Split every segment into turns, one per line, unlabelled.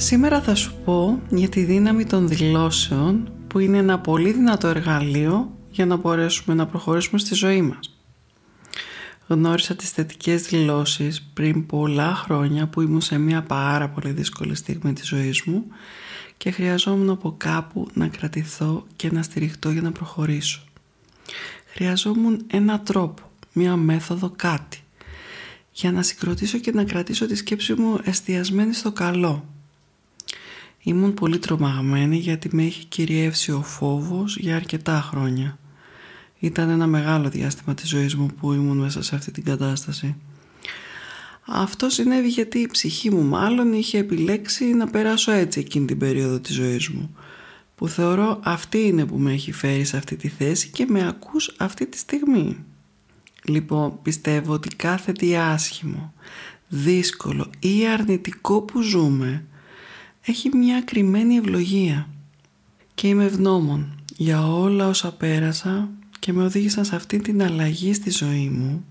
Σήμερα θα σου πω για τη δύναμη των δηλώσεων που είναι ένα πολύ δυνατό εργαλείο για να μπορέσουμε να προχωρήσουμε στη ζωή μας. Γνώρισα τις θετικές δηλώσεις πριν πολλά χρόνια που ήμουν σε μια πάρα πολύ δύσκολη στιγμή της ζωής μου και χρειαζόμουν από κάπου να κρατηθώ και να στηριχτώ για να προχωρήσω. Χρειαζόμουν ένα τρόπο, μια μέθοδο κάτι για να συγκροτήσω και να κρατήσω τη σκέψη μου εστιασμένη στο καλό Ήμουν πολύ τρομαγμένη γιατί με έχει κυριεύσει ο φόβος για αρκετά χρόνια. Ήταν ένα μεγάλο διάστημα της ζωής μου που ήμουν μέσα σε αυτή την κατάσταση. Αυτό συνέβη γιατί η ψυχή μου μάλλον είχε επιλέξει να περάσω έτσι εκείνη την περίοδο της ζωής μου που θεωρώ αυτή είναι που με έχει φέρει σε αυτή τη θέση και με ακούς αυτή τη στιγμή. Λοιπόν, πιστεύω ότι κάθε τι άσχημο, δύσκολο ή αρνητικό που ζούμε έχει μια κρυμμένη ευλογία και είμαι ευγνώμων για όλα όσα πέρασα και με οδήγησαν σε αυτή την αλλαγή στη ζωή μου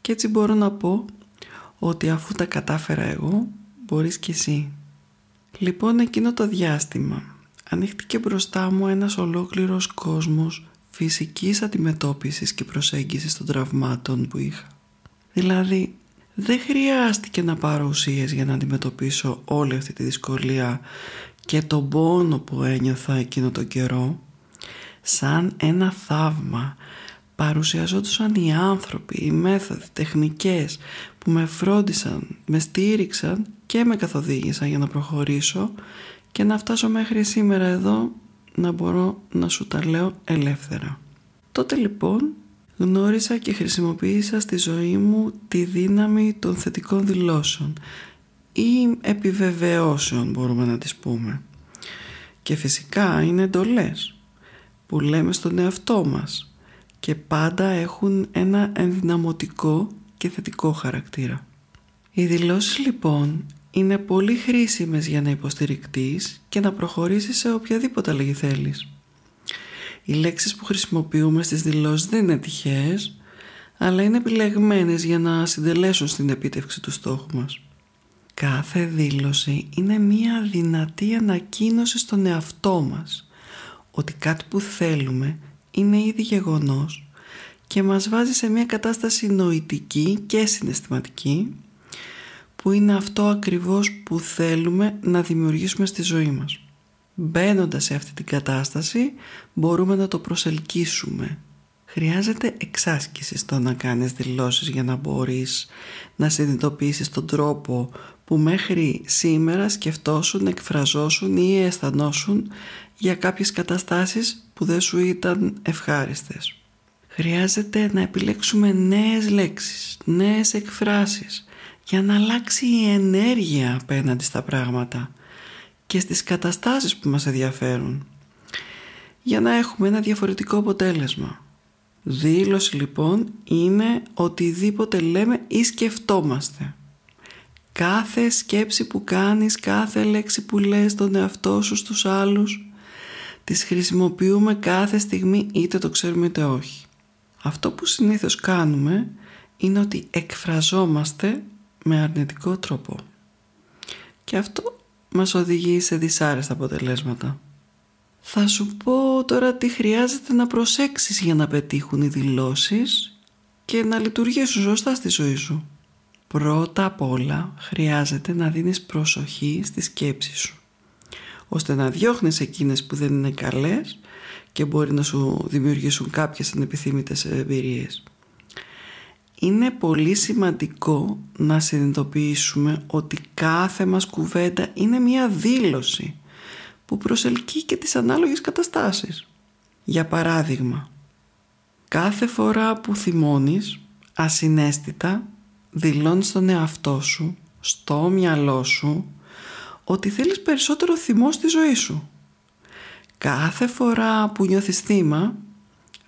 και έτσι μπορώ να πω ότι αφού τα κατάφερα εγώ μπορείς και εσύ. Λοιπόν εκείνο το διάστημα ανοίχτηκε μπροστά μου ένας ολόκληρος κόσμος φυσικής αντιμετώπισης και προσέγγισης των τραυμάτων που είχα. Δηλαδή δεν χρειάστηκε να πάρω ουσίες για να αντιμετωπίσω όλη αυτή τη δυσκολία και τον πόνο που ένιωθα εκείνο τον καιρό σαν ένα θαύμα παρουσιαζόντουσαν οι άνθρωποι, οι μέθοδοι, τεχνικές που με φρόντισαν, με στήριξαν και με καθοδήγησαν για να προχωρήσω και να φτάσω μέχρι σήμερα εδώ να μπορώ να σου τα λέω ελεύθερα. Τότε λοιπόν γνώρισα και χρησιμοποίησα στη ζωή μου τη δύναμη των θετικών δηλώσεων ή επιβεβαιώσεων μπορούμε να τις πούμε. Και φυσικά είναι εντολές που λέμε στον εαυτό μας και πάντα έχουν ένα ενδυναμωτικό και θετικό χαρακτήρα. Οι δηλώσεις λοιπόν είναι πολύ χρήσιμες για να υποστηρικτείς και να προχωρήσεις σε οποιαδήποτε αλλαγή θέλεις. Οι λέξεις που χρησιμοποιούμε στις δηλώσεις δεν είναι τυχαίες, αλλά είναι επιλεγμένες για να συντελέσουν στην επίτευξη του στόχου μας. Κάθε δήλωση είναι μία δυνατή ανακοίνωση στον εαυτό μας ότι κάτι που θέλουμε είναι ήδη γεγονός και μας βάζει σε μια κατάσταση νοητική και συναισθηματική που είναι αυτό ακριβώς που θέλουμε να δημιουργήσουμε στη ζωή μας. Μπαίνοντας σε αυτή την κατάσταση μπορούμε να το προσελκύσουμε. Χρειάζεται εξάσκηση στο να κάνεις δηλώσεις για να μπορείς να συνειδητοποιήσεις τον τρόπο που μέχρι σήμερα σκεφτόσουν, εκφραζόσουν ή αισθανόσουν για κάποιες καταστάσεις που δεν σου ήταν ευχάριστες. Χρειάζεται να επιλέξουμε νέες λέξεις, νέες εκφράσεις για να αλλάξει η ενέργεια απέναντι στα πράγματα και στις καταστάσεις που μας ενδιαφέρουν για να έχουμε ένα διαφορετικό αποτέλεσμα. Δήλωση λοιπόν είναι οτιδήποτε λέμε ή σκεφτόμαστε. Κάθε σκέψη που κάνεις, κάθε λέξη που λες τον εαυτό σου στους άλλους τις χρησιμοποιούμε κάθε στιγμή είτε το ξέρουμε είτε όχι. Αυτό που συνήθως κάνουμε είναι ότι εκφραζόμαστε με αρνητικό τρόπο. Και αυτό μας οδηγεί σε δυσάρεστα αποτελέσματα. Θα σου πω τώρα τι χρειάζεται να προσέξεις για να πετύχουν οι δηλώσεις και να λειτουργήσουν σωστά στη ζωή σου. Πρώτα απ' όλα χρειάζεται να δίνεις προσοχή στη σκέψη σου ώστε να διώχνεις εκείνες που δεν είναι καλές και μπορεί να σου δημιουργήσουν κάποιες ανεπιθύμητες εμπειρίες είναι πολύ σημαντικό να συνειδητοποιήσουμε ότι κάθε μας κουβέντα είναι μια δήλωση που προσελκύει και τις ανάλογες καταστάσεις. Για παράδειγμα, κάθε φορά που θυμώνεις ασυναίσθητα δηλώνεις στον εαυτό σου στο μυαλό σου ότι θέλεις περισσότερο θυμό στη ζωή σου. Κάθε φορά που νιώθεις θύμα,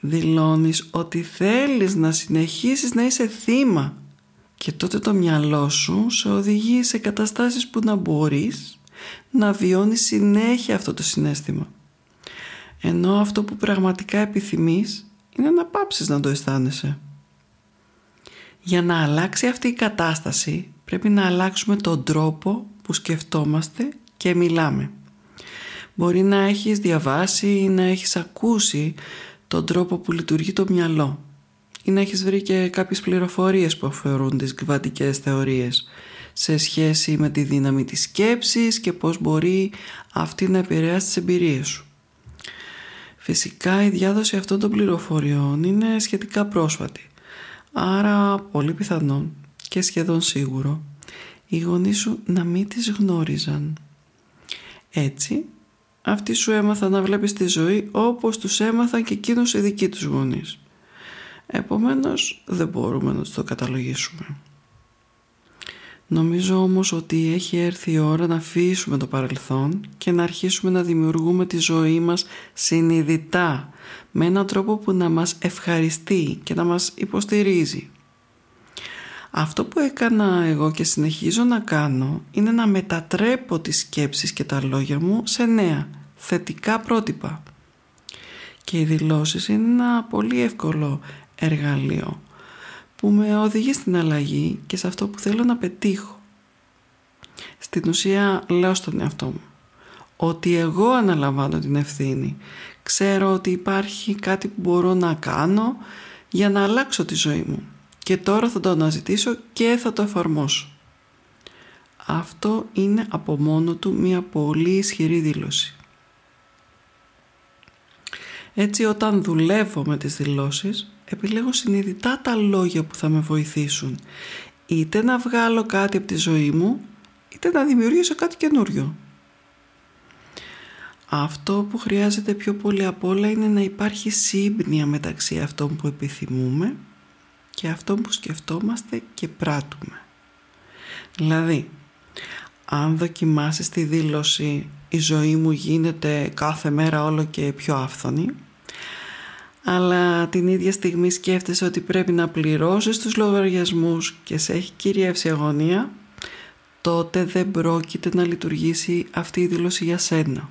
δηλώνεις ότι θέλεις να συνεχίσεις να είσαι θύμα και τότε το μυαλό σου σε οδηγεί σε καταστάσεις που να μπορείς να βιώνεις συνέχεια αυτό το συνέστημα. Ενώ αυτό που πραγματικά επιθυμείς είναι να πάψεις να το αισθάνεσαι. Για να αλλάξει αυτή η κατάσταση πρέπει να αλλάξουμε τον τρόπο που σκεφτόμαστε και μιλάμε. Μπορεί να έχεις διαβάσει ή να έχεις ακούσει τον τρόπο που λειτουργεί το μυαλό ή να έχεις βρει και κάποιες πληροφορίες που αφορούν τις κβαντικές θεωρίες σε σχέση με τη δύναμη της σκέψης και πώς μπορεί αυτή να επηρεάσει τις εμπειρίες σου. Φυσικά η διάδοση αυτών των πληροφοριών είναι σχετικά πρόσφατη, άρα πολύ πιθανόν και σχεδόν σίγουρο οι γονείς σου να μην τις γνώριζαν. Έτσι, αυτοί σου έμαθαν να βλέπεις τη ζωή όπως τους έμαθαν και εκείνους οι δικοί τους γονείς. Επομένως, δεν μπορούμε να το καταλογίσουμε. Νομίζω όμως ότι έχει έρθει η ώρα να αφήσουμε το παρελθόν και να αρχίσουμε να δημιουργούμε τη ζωή μας συνειδητά με έναν τρόπο που να μας ευχαριστεί και να μας υποστηρίζει. Αυτό που έκανα εγώ και συνεχίζω να κάνω είναι να μετατρέπω τις σκέψεις και τα λόγια μου σε νέα, θετικά πρότυπα. Και οι δηλώσεις είναι ένα πολύ εύκολο εργαλείο που με οδηγεί στην αλλαγή και σε αυτό που θέλω να πετύχω. Στην ουσία λέω στον εαυτό μου ότι εγώ αναλαμβάνω την ευθύνη. Ξέρω ότι υπάρχει κάτι που μπορώ να κάνω για να αλλάξω τη ζωή μου και τώρα θα το αναζητήσω και θα το εφαρμόσω. Αυτό είναι από μόνο του μια πολύ ισχυρή δήλωση. Έτσι όταν δουλεύω με τις δηλώσεις επιλέγω συνειδητά τα λόγια που θα με βοηθήσουν είτε να βγάλω κάτι από τη ζωή μου είτε να δημιουργήσω κάτι καινούριο. Αυτό που χρειάζεται πιο πολύ απ' όλα είναι να υπάρχει σύμπνοια μεταξύ αυτών που επιθυμούμε και αυτών που σκεφτόμαστε και πράττουμε. Δηλαδή, αν δοκιμάσεις τη δήλωση «Η ζωή μου γίνεται κάθε μέρα όλο και πιο άφθονη», αλλά την ίδια στιγμή σκέφτεσαι ότι πρέπει να πληρώσεις τους λογαριασμούς και σε έχει κυριεύσει αγωνία, τότε δεν πρόκειται να λειτουργήσει αυτή η δήλωση για σένα.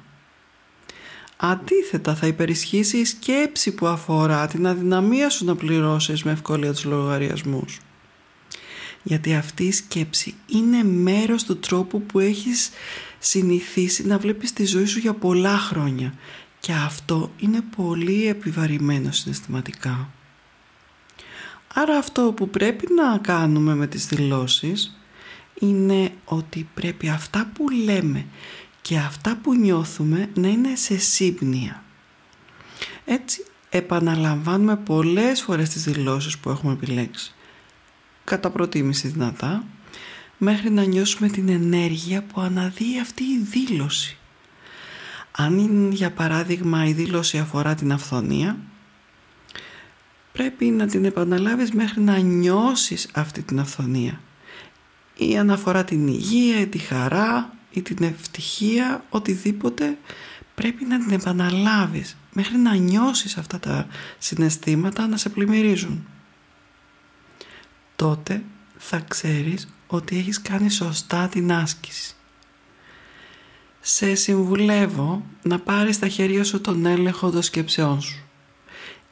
Αντίθετα θα υπερισχύσεις η σκέψη που αφορά την αδυναμία σου να πληρώσεις με ευκολία τους λογαριασμούς. Γιατί αυτή η σκέψη είναι μέρος του τρόπου που έχεις συνηθίσει να βλέπεις τη ζωή σου για πολλά χρόνια και αυτό είναι πολύ επιβαρημένο συναισθηματικά. Άρα αυτό που πρέπει να κάνουμε με τις δηλώσεις είναι ότι πρέπει αυτά που λέμε και αυτά που νιώθουμε να είναι σε σύμπνοια. Έτσι επαναλαμβάνουμε πολλές φορές τις δηλώσεις που έχουμε επιλέξει. Κατά προτίμηση δυνατά, μέχρι να νιώσουμε την ενέργεια που αναδύει αυτή η δήλωση. Αν για παράδειγμα η δήλωση αφορά την αυθονία, πρέπει να την επαναλάβεις μέχρι να νιώσεις αυτή την αυθονία. Ή αν αφορά την υγεία, τη χαρά ή την ευτυχία, οτιδήποτε, πρέπει να την επαναλάβεις μέχρι να νιώσεις αυτά τα συναισθήματα να σε πλημμυρίζουν. Τότε θα ξέρεις ότι έχεις κάνει σωστά την άσκηση σε συμβουλεύω να πάρεις στα χέρια σου τον έλεγχο των σκέψεών σου.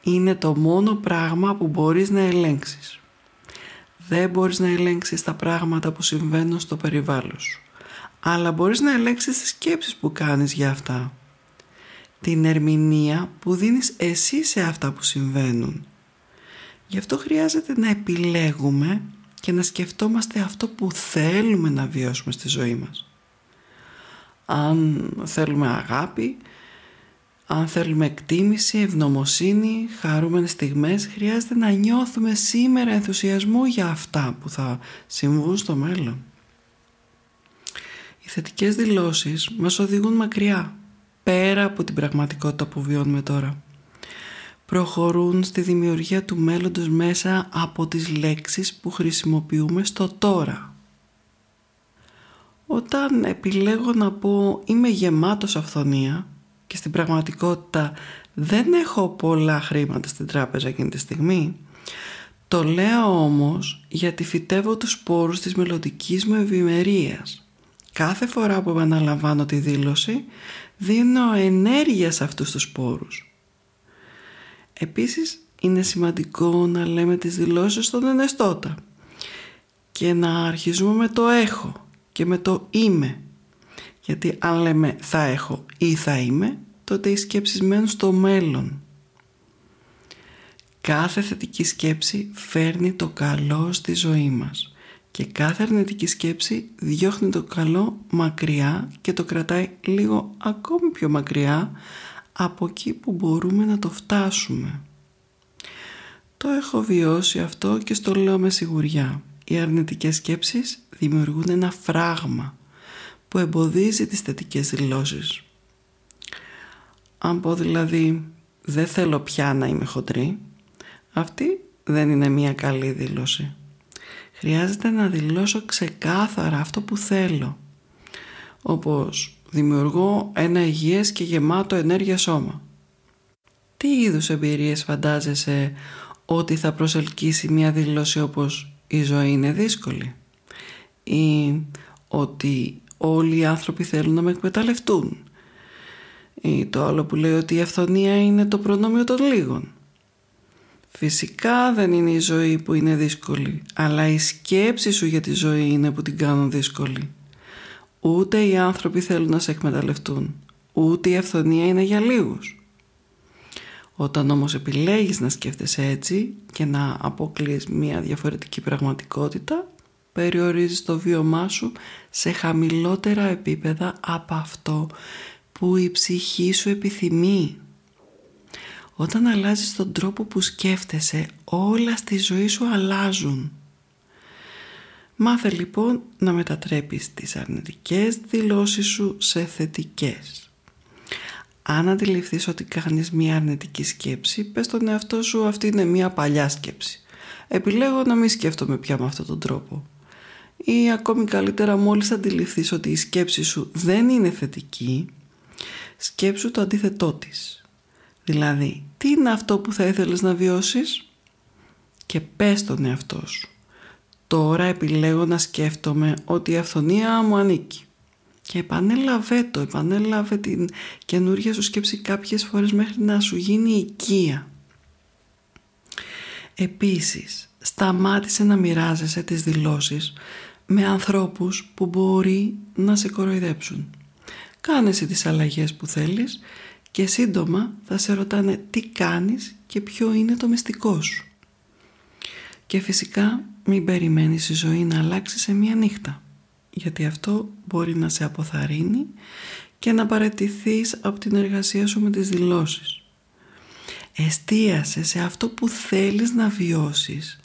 Είναι το μόνο πράγμα που μπορείς να ελέγξεις. Δεν μπορείς να ελέγξεις τα πράγματα που συμβαίνουν στο περιβάλλον σου. Αλλά μπορείς να ελέγξεις τις σκέψεις που κάνεις για αυτά. Την ερμηνεία που δίνεις εσύ σε αυτά που συμβαίνουν. Γι' αυτό χρειάζεται να επιλέγουμε και να σκεφτόμαστε αυτό που θέλουμε να βιώσουμε στη ζωή μας αν θέλουμε αγάπη, αν θέλουμε εκτίμηση, ευνομοσύνη, χαρούμενες στιγμές, χρειάζεται να νιώθουμε σήμερα ενθουσιασμό για αυτά που θα συμβούν στο μέλλον. Οι θετικές δηλώσεις μας οδηγούν μακριά, πέρα από την πραγματικότητα που βιώνουμε τώρα. Προχωρούν στη δημιουργία του μέλλοντος μέσα από τις λέξεις που χρησιμοποιούμε στο τώρα. Όταν επιλέγω να πω είμαι γεμάτος αυθονία και στην πραγματικότητα δεν έχω πολλά χρήματα στην τράπεζα εκείνη τη στιγμή, το λέω όμως γιατί φυτεύω τους σπόρους της μελλοντικής μου ευημερίας. Κάθε φορά που επαναλαμβάνω τη δήλωση δίνω ενέργεια σε αυτούς τους σπόρους. Επίσης είναι σημαντικό να λέμε τις δηλώσεις στον ενεστώτα και να αρχίζουμε με το έχω και με το είμαι. Γιατί αν λέμε θα έχω ή θα είμαι, τότε οι σκέψεις μένουν στο μέλλον. Κάθε θετική σκέψη φέρνει το καλό στη ζωή μας και κάθε αρνητική σκέψη διώχνει το καλό μακριά και το κρατάει λίγο ακόμη πιο μακριά από εκεί που μπορούμε να το φτάσουμε. Το έχω βιώσει αυτό και στο λέω με σιγουριά. Οι αρνητικές σκέψεις δημιουργούν ένα φράγμα που εμποδίζει τις θετικές δηλώσεις. Αν πω δηλαδή δεν θέλω πια να είμαι χοντρή, αυτή δεν είναι μια καλή δήλωση. Χρειάζεται να δηλώσω ξεκάθαρα αυτό που θέλω. Όπως δημιουργώ ένα υγιές και γεμάτο ενέργεια σώμα. Τι είδους εμπειρίες φαντάζεσαι ότι θα προσελκύσει μια δήλωση όπως η ζωή είναι δύσκολη ή ότι όλοι οι άνθρωποι θέλουν να με εκμεταλλευτούν ή το άλλο που λέει ότι η αυθονία είναι το προνόμιο των λίγων. Φυσικά δεν είναι η ζωή που είναι δύσκολη, αλλά η σκέψη σου για τη ζωή είναι που την κάνουν δύσκολη. Ούτε οι άνθρωποι θέλουν να σε εκμεταλλευτούν, ούτε η αυθονία είναι για λίγους. Όταν όμως επιλέγεις να σκέφτεσαι έτσι και να αποκλείς μια διαφορετική πραγματικότητα, περιορίζεις το βίωμά σου σε χαμηλότερα επίπεδα από αυτό που η ψυχή σου επιθυμεί. Όταν αλλάζεις τον τρόπο που σκέφτεσαι, όλα στη ζωή σου αλλάζουν. Μάθε λοιπόν να μετατρέπεις τις αρνητικές δηλώσεις σου σε θετικές. Αν αντιληφθείς ότι κάνεις μια αρνητική σκέψη, πες στον εαυτό σου αυτή είναι μια παλιά σκέψη. Επιλέγω να μην σκέφτομαι πια με αυτόν τον τρόπο. Ή ακόμη καλύτερα μόλις αντιληφθείς ότι η σκέψη σου δεν είναι θετική, σκέψου το αντίθετό της. Δηλαδή, τι είναι αυτό που θα ήθελες να βιώσεις; Και πες τον εαυτό σου. Τώρα επιλέγω να σκέφτομαι ότι η αυθονία μου ανήκει. Και επανέλαβε το, επανέλαβε την καινούργια σου σκέψη κάποιες φορές μέχρι να σου γίνει οικία. Επίσης, σταμάτησε να μοιράζεσαι τις δηλώσεις με ανθρώπους που μπορεί να σε κοροϊδέψουν. Κάνε εσύ τις αλλαγές που θέλεις και σύντομα θα σε ρωτάνε τι κάνεις και ποιο είναι το μυστικό σου. Και φυσικά μην περιμένεις η ζωή να αλλάξει σε μία νύχτα γιατί αυτό μπορεί να σε αποθαρρύνει και να παραιτηθείς από την εργασία σου με τις δηλώσεις. Εστίασες σε αυτό που θέλεις να βιώσεις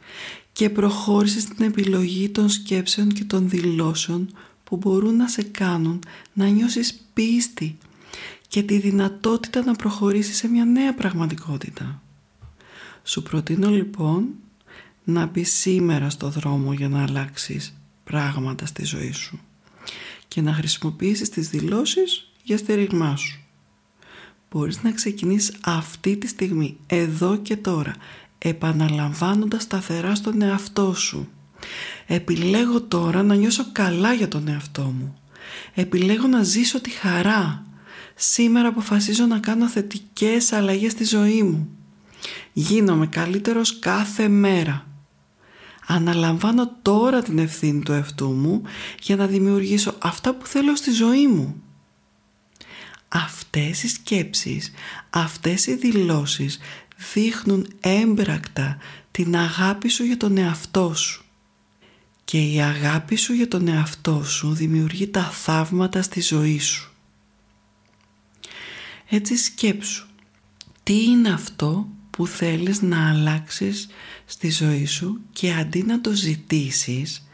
και προχώρησες στην επιλογή των σκέψεων και των δηλώσεων που μπορούν να σε κάνουν να νιώσεις πίστη και τη δυνατότητα να προχωρήσεις σε μια νέα πραγματικότητα. Σου προτείνω λοιπόν να μπεις σήμερα στο δρόμο για να αλλάξεις πράγματα στη ζωή σου και να χρησιμοποιήσεις τις δηλώσεις για στηριγμά σου. Μπορείς να ξεκινήσεις αυτή τη στιγμή, εδώ και τώρα, επαναλαμβάνοντας σταθερά στον εαυτό σου. Επιλέγω τώρα να νιώσω καλά για τον εαυτό μου. Επιλέγω να ζήσω τη χαρά. Σήμερα αποφασίζω να κάνω θετικές αλλαγές στη ζωή μου. Γίνομαι καλύτερος κάθε μέρα. Αναλαμβάνω τώρα την ευθύνη του εαυτού μου για να δημιουργήσω αυτά που θέλω στη ζωή μου. Αυτές οι σκέψεις, αυτές οι δηλώσεις δείχνουν έμπρακτα την αγάπη σου για τον εαυτό σου. Και η αγάπη σου για τον εαυτό σου δημιουργεί τα θαύματα στη ζωή σου. Έτσι σκέψου, τι είναι αυτό που θέλεις να αλλάξεις στη ζωή σου και αντί να το ζητήσεις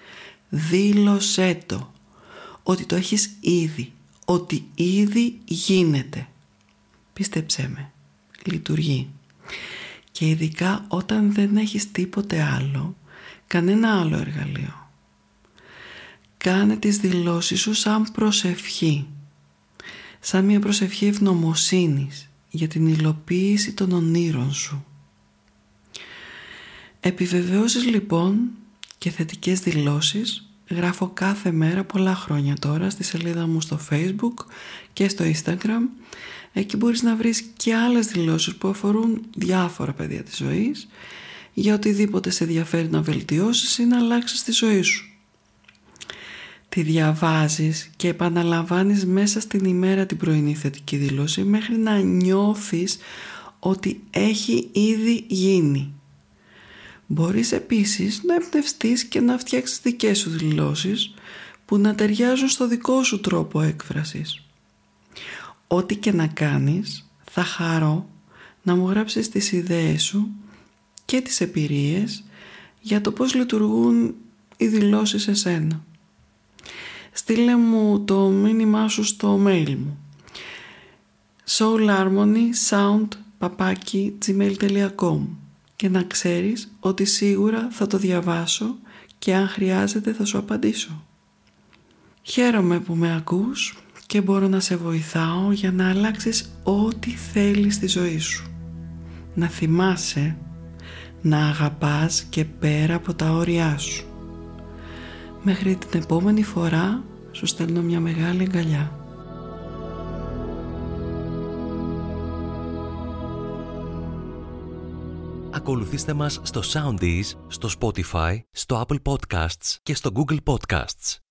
δήλωσέ το ότι το έχεις ήδη, ότι ήδη γίνεται. Πίστεψέ με, λειτουργεί. Και ειδικά όταν δεν έχεις τίποτε άλλο, κανένα άλλο εργαλείο. κάνε τις δηλώσεις σου σαν προσευχή. Σαν μια προσευχή ευνομοσύνης για την υλοποίηση των ονείρων σου. Επιβεβαιώσεις λοιπόν και θετικές δηλώσεις γράφω κάθε μέρα πολλά χρόνια τώρα στη σελίδα μου στο facebook και στο instagram εκεί μπορείς να βρεις και άλλες δηλώσεις που αφορούν διάφορα παιδιά της ζωής για οτιδήποτε σε ενδιαφέρει να βελτιώσεις ή να αλλάξεις τη ζωή σου. Τη διαβάζεις και επαναλαμβάνεις μέσα στην ημέρα την πρωινή θετική δήλωση μέχρι να νιώθεις ότι έχει ήδη γίνει. Μπορείς επίσης να εμπνευστείς και να φτιάξεις δικές σου δηλώσεις που να ταιριάζουν στο δικό σου τρόπο έκφρασης. Ό,τι και να κάνεις θα χαρώ να μου γράψεις τις ιδέες σου και τις εμπειρίες για το πώς λειτουργούν οι δηλώσεις σε σένα. Στείλε μου το μήνυμά σου στο mail μου soulharmonysound.gmail.com και να ξέρεις ότι σίγουρα θα το διαβάσω και αν χρειάζεται θα σου απαντήσω. Χαίρομαι που με ακούς και μπορώ να σε βοηθάω για να αλλάξεις ό,τι θέλεις στη ζωή σου. Να θυμάσαι να αγαπάς και πέρα από τα όρια σου. Μέχρι την επόμενη φορά σου στέλνω μια μεγάλη αγκαλιά.
Ακολουθήστε μας στο Soundees, στο Spotify, στο Apple Podcasts και στο Google Podcasts.